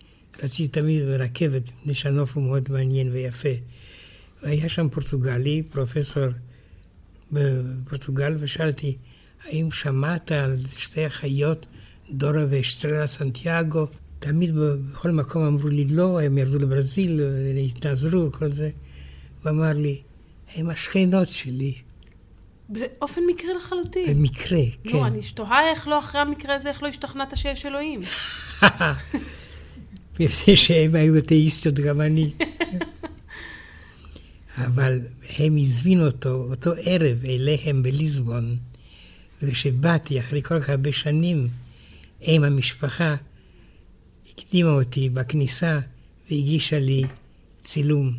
רציתי תמיד ברכבת, מפני שהנוף הוא מאוד מעניין ויפה. והיה שם פורטוגלי, פרופסור בפורטוגל, ושאלתי, האם שמעת על שתי אחיות, דורה ואשטרלה סנטיאגו? תמיד בכל מקום אמרו לי, לא, הם ירדו לברזיל, התנזרו, כל זה. הוא אמר לי, הם השכנות שלי, באופן מקרי לחלוטין. במקרה, כן. נו, אני תוהה איך לא, אחרי המקרה הזה, איך לא השתכנעת שיש אלוהים. מפני שהם היו אתאיסטיות, גם אני. אבל הם הזמינו אותו, אותו ערב אליהם בליסבון, וכשבאתי, אחרי כל כך הרבה שנים, אם המשפחה הקדימה אותי בכניסה והגישה לי צילום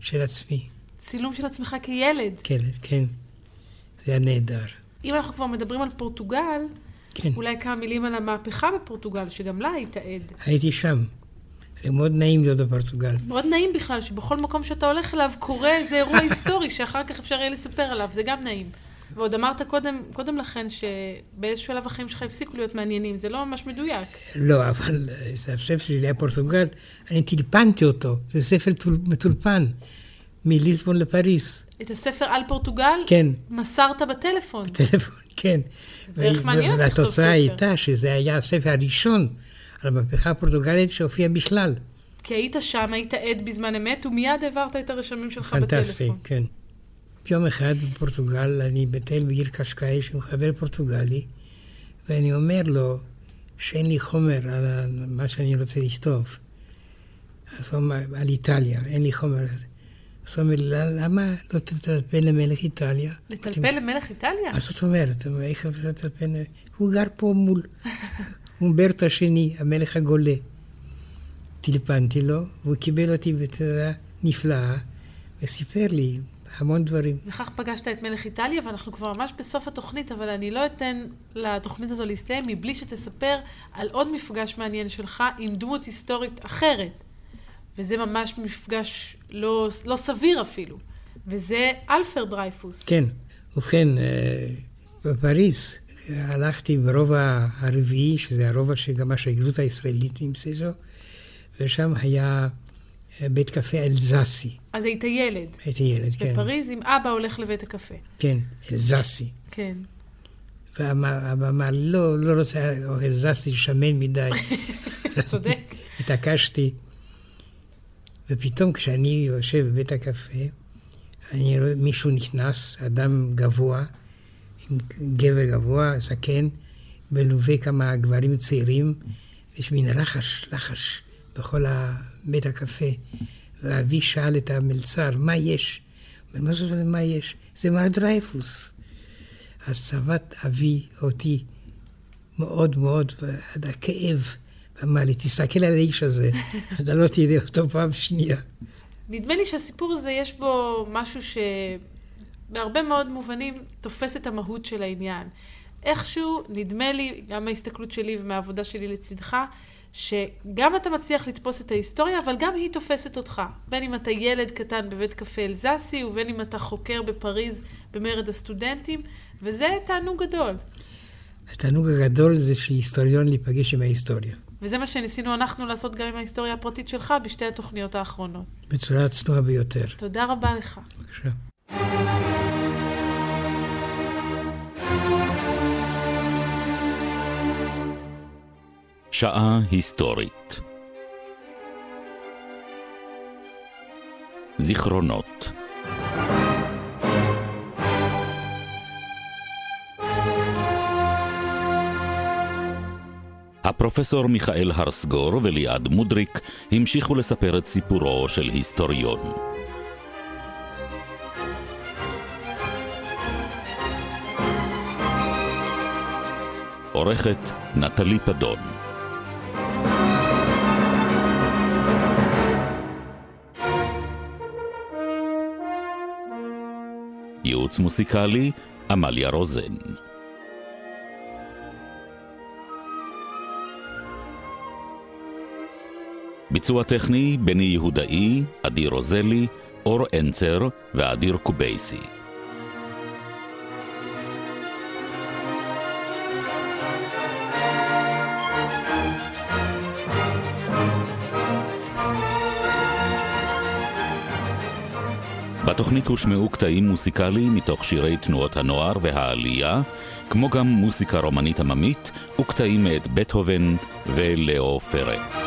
של עצמי. צילום של עצמך כילד. כן, כן. זה היה נהדר. אם אנחנו כבר מדברים על פורטוגל, כן. אולי כמה מילים על המהפכה בפורטוגל, שגם לה היית עד. הייתי שם. זה מאוד נעים להיות בפורטוגל. מאוד נעים בכלל, שבכל מקום שאתה הולך אליו קורה איזה אירוע היסטורי, שאחר כך אפשר יהיה לספר עליו, זה גם נעים. ועוד אמרת קודם, קודם לכן שבאיזשהו שלב החיים שלך הפסיקו להיות מעניינים, זה לא ממש מדויק. לא, אבל זה הספר שלי היה פורטוגל, אני טלפנתי אותו, זה ספר טול- מטולפן, מליסבון לפריס. את הספר על פורטוגל, כן, מסרת בטלפון. טלפון, כן. דרך ו- מעניינת לכתוב והתוצאה ספר. הייתה שזה היה הספר הראשון על המהפכה הפורטוגלית שהופיע בכלל. כי היית שם, היית עד בזמן אמת, ומיד העברת את הרשמים שלך פנטסטי, בטלפון. כן. יום אחד בפורטוגל, אני מטייל בעיר קשקאי, עם חבר פורטוגלי, ואני אומר לו שאין לי חומר על מה שאני רוצה לכתוב. אז הוא אומר, על איטליה, אין לי חומר. אז הוא אומר לי, למה לא תטלפן למלך איטליה? לטלפל למלך איטליה? מה זאת אומרת? איך אפשר לטלפן? הוא גר פה מול אומברטו השני, המלך הגולה. טלפנתי לו, והוא קיבל אותי בצורה נפלאה, וסיפר לי המון דברים. וכך פגשת את מלך איטליה, ואנחנו כבר ממש בסוף התוכנית, אבל אני לא אתן לתוכנית הזו להסתיים מבלי שתספר על עוד מפגש מעניין שלך עם דמות היסטורית אחרת. וזה ממש מפגש לא, לא סביר אפילו. וזה אלפר דרייפוס. כן. ובכן, אה, בפריז הלכתי ברובע הרביעי, שזה הרובע שגם השגרירות הישראלית נמצאת בו, ושם היה בית קפה אלזסי. אז היית ילד. הייתי ילד, כן. בפריז עם אבא הולך לבית הקפה. כן, אלזסי. כן. ואבא אמר, לא, לא רוצה אלזסי שמן מדי. צודק. התעקשתי. ופתאום כשאני יושב בבית הקפה, אני רואה מישהו נכנס, אדם גבוה, עם גבר גבוה, זקן, מלווה כמה גברים צעירים, יש מין רחש, לחש בכל בית הקפה. ואבי שאל את המלצר, מה יש? הוא אומר, מה זאת אומרת, מה יש? זה מר דרייפוס. אז צבט אבי אותי מאוד מאוד, עד הכאב, ואמר לי, תסתכל על האיש הזה, אתה לא תראה אותו פעם שנייה. נדמה לי שהסיפור הזה יש בו משהו שבהרבה מאוד מובנים תופס את המהות של העניין. איכשהו, נדמה לי, גם מההסתכלות שלי ומהעבודה שלי לצדך, שגם אתה מצליח לתפוס את ההיסטוריה, אבל גם היא תופסת אותך. בין אם אתה ילד קטן בבית קפה אלזסי, ובין אם אתה חוקר בפריז במרד הסטודנטים, וזה תענוג גדול. התענוג הגדול זה של היסטוריון להיפגש עם ההיסטוריה, וזה מה שניסינו אנחנו לעשות גם עם ההיסטוריה הפרטית שלך בשתי התוכניות האחרונות. בצורה הצנועה ביותר. תודה רבה לך. בבקשה. שעה היסטורית זיכרונות הפרופסור מיכאל הרסגור וליעד מודריק המשיכו לספר את סיפורו של היסטוריון. עורכת נטלי פדון ייעוץ מוסיקלי, עמליה רוזן. ביצוע טכני, בני יהודאי, עדי רוזלי, אור אנצר ואדיר קובייסי. בתוכנית הושמעו קטעים מוסיקליים מתוך שירי תנועות הנוער והעלייה, כמו גם מוסיקה רומנית עממית וקטעים מאת בטהובן ולאו פרק.